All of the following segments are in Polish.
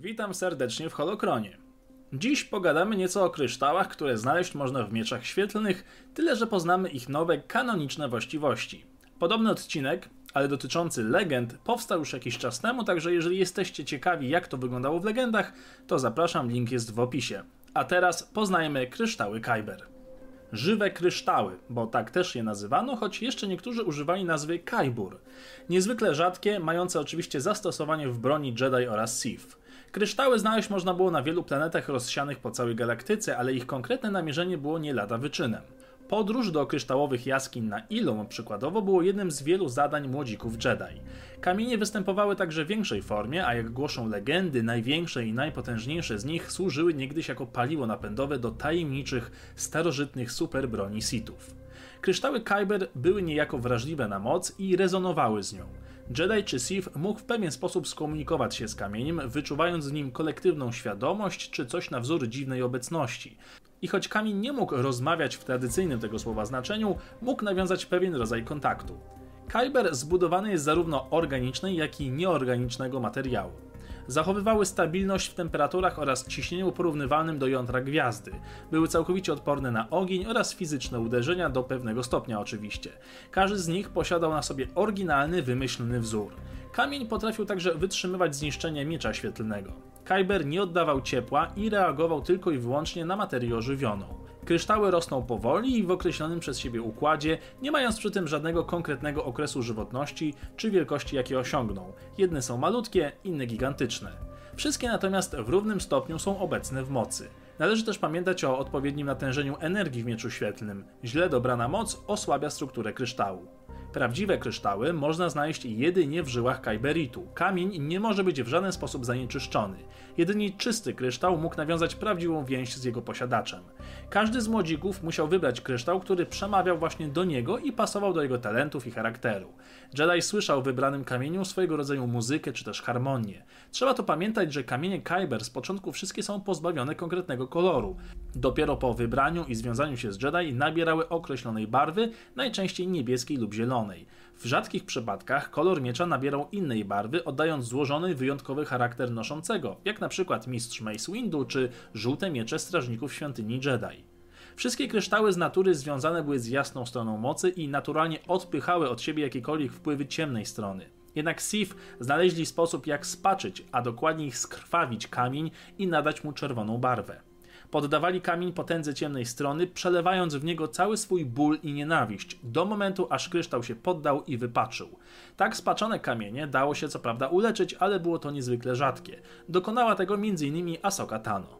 Witam serdecznie w Holokronie. Dziś pogadamy nieco o kryształach, które znaleźć można w mieczach świetlnych, tyle że poznamy ich nowe kanoniczne właściwości. Podobny odcinek, ale dotyczący legend, powstał już jakiś czas temu, także jeżeli jesteście ciekawi jak to wyglądało w legendach, to zapraszam, link jest w opisie. A teraz poznajmy kryształy Kyber żywe kryształy, bo tak też je nazywano, choć jeszcze niektórzy używali nazwy Kaibur. Niezwykle rzadkie, mające oczywiście zastosowanie w broni Jedi oraz Sith. Kryształy znaleźć można było na wielu planetach rozsianych po całej galaktyce, ale ich konkretne namierzenie było nie lada wyczynem. Podróż do kryształowych jaskiń na Ilum przykładowo było jednym z wielu zadań młodzików Jedi. Kamienie występowały także w większej formie, a jak głoszą legendy, największe i najpotężniejsze z nich służyły niegdyś jako paliwo napędowe do tajemniczych, starożytnych superbroni Sithów. Kryształy Kyber były niejako wrażliwe na moc i rezonowały z nią. Jedi czy Sith mógł w pewien sposób skomunikować się z kamieniem, wyczuwając w nim kolektywną świadomość czy coś na wzór dziwnej obecności. I choć kamień nie mógł rozmawiać w tradycyjnym tego słowa znaczeniu, mógł nawiązać pewien rodzaj kontaktu. Kyber zbudowany jest zarówno organicznej, jak i nieorganicznego materiału. Zachowywały stabilność w temperaturach oraz ciśnieniu porównywalnym do jądra gwiazdy. Były całkowicie odporne na ogień oraz fizyczne uderzenia do pewnego stopnia oczywiście. Każdy z nich posiadał na sobie oryginalny, wymyślny wzór. Kamień potrafił także wytrzymywać zniszczenie miecza świetlnego. Kyber nie oddawał ciepła i reagował tylko i wyłącznie na materię ożywioną. Kryształy rosną powoli i w określonym przez siebie układzie, nie mając przy tym żadnego konkretnego okresu żywotności czy wielkości, jakie osiągną. Jedne są malutkie, inne gigantyczne. Wszystkie natomiast w równym stopniu są obecne w mocy. Należy też pamiętać o odpowiednim natężeniu energii w mieczu świetlnym. Źle dobrana moc osłabia strukturę kryształu. Prawdziwe kryształy można znaleźć jedynie w żyłach kajberitu. Kamień nie może być w żaden sposób zanieczyszczony. Jedynie czysty kryształ mógł nawiązać prawdziwą więź z jego posiadaczem. Każdy z młodzików musiał wybrać kryształ, który przemawiał właśnie do niego i pasował do jego talentów i charakteru. Jedi słyszał w wybranym kamieniu swojego rodzaju muzykę czy też harmonię. Trzeba to pamiętać, że kamienie Kyber z początku wszystkie są pozbawione konkretnego koloru. Dopiero po wybraniu i związaniu się z Jedi nabierały określonej barwy, najczęściej niebieskiej lub zielonej. W rzadkich przypadkach kolor miecza nabierał innej barwy, oddając złożony, wyjątkowy charakter noszącego, jak na przykład mistrz Mace Windu czy żółte miecze strażników świątyni Jedi. Wszystkie kryształy z natury związane były z jasną stroną mocy i naturalnie odpychały od siebie jakiekolwiek wpływy ciemnej strony. Jednak Sith znaleźli sposób jak spaczyć, a dokładniej skrwawić kamień i nadać mu czerwoną barwę. Poddawali kamień potędze ciemnej strony, przelewając w niego cały swój ból i nienawiść, do momentu aż kryształ się poddał i wypaczył. Tak spaczone kamienie dało się co prawda uleczyć, ale było to niezwykle rzadkie. Dokonała tego m.in. Asoka Tano.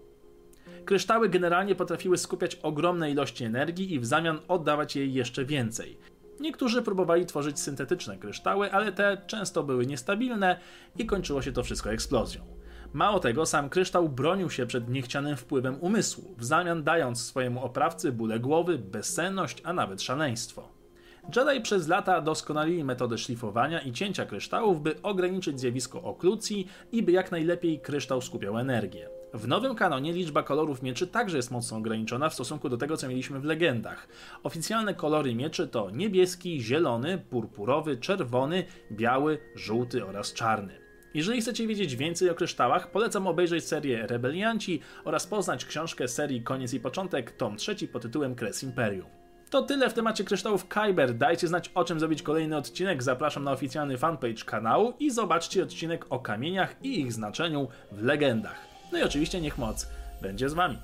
Kryształy generalnie potrafiły skupiać ogromne ilości energii i w zamian oddawać jej jeszcze więcej. Niektórzy próbowali tworzyć syntetyczne kryształy, ale te często były niestabilne i kończyło się to wszystko eksplozją. Mało tego, sam kryształ bronił się przed niechcianym wpływem umysłu, w zamian dając swojemu oprawcy bóle głowy, bezsenność, a nawet szaleństwo. Jedi przez lata doskonalili metody szlifowania i cięcia kryształów, by ograniczyć zjawisko oklucji i by jak najlepiej kryształ skupiał energię. W nowym kanonie liczba kolorów mieczy także jest mocno ograniczona w stosunku do tego, co mieliśmy w legendach. Oficjalne kolory mieczy to niebieski, zielony, purpurowy, czerwony, biały, żółty oraz czarny. Jeżeli chcecie wiedzieć więcej o kryształach, polecam obejrzeć serię Rebelianci oraz poznać książkę serii Koniec i Początek, tom trzeci pod tytułem Kres Imperium. To tyle w temacie kryształów Kyber. Dajcie znać o czym zrobić kolejny odcinek. Zapraszam na oficjalny fanpage kanału i zobaczcie odcinek o kamieniach i ich znaczeniu w legendach. No i oczywiście niech moc będzie z wami.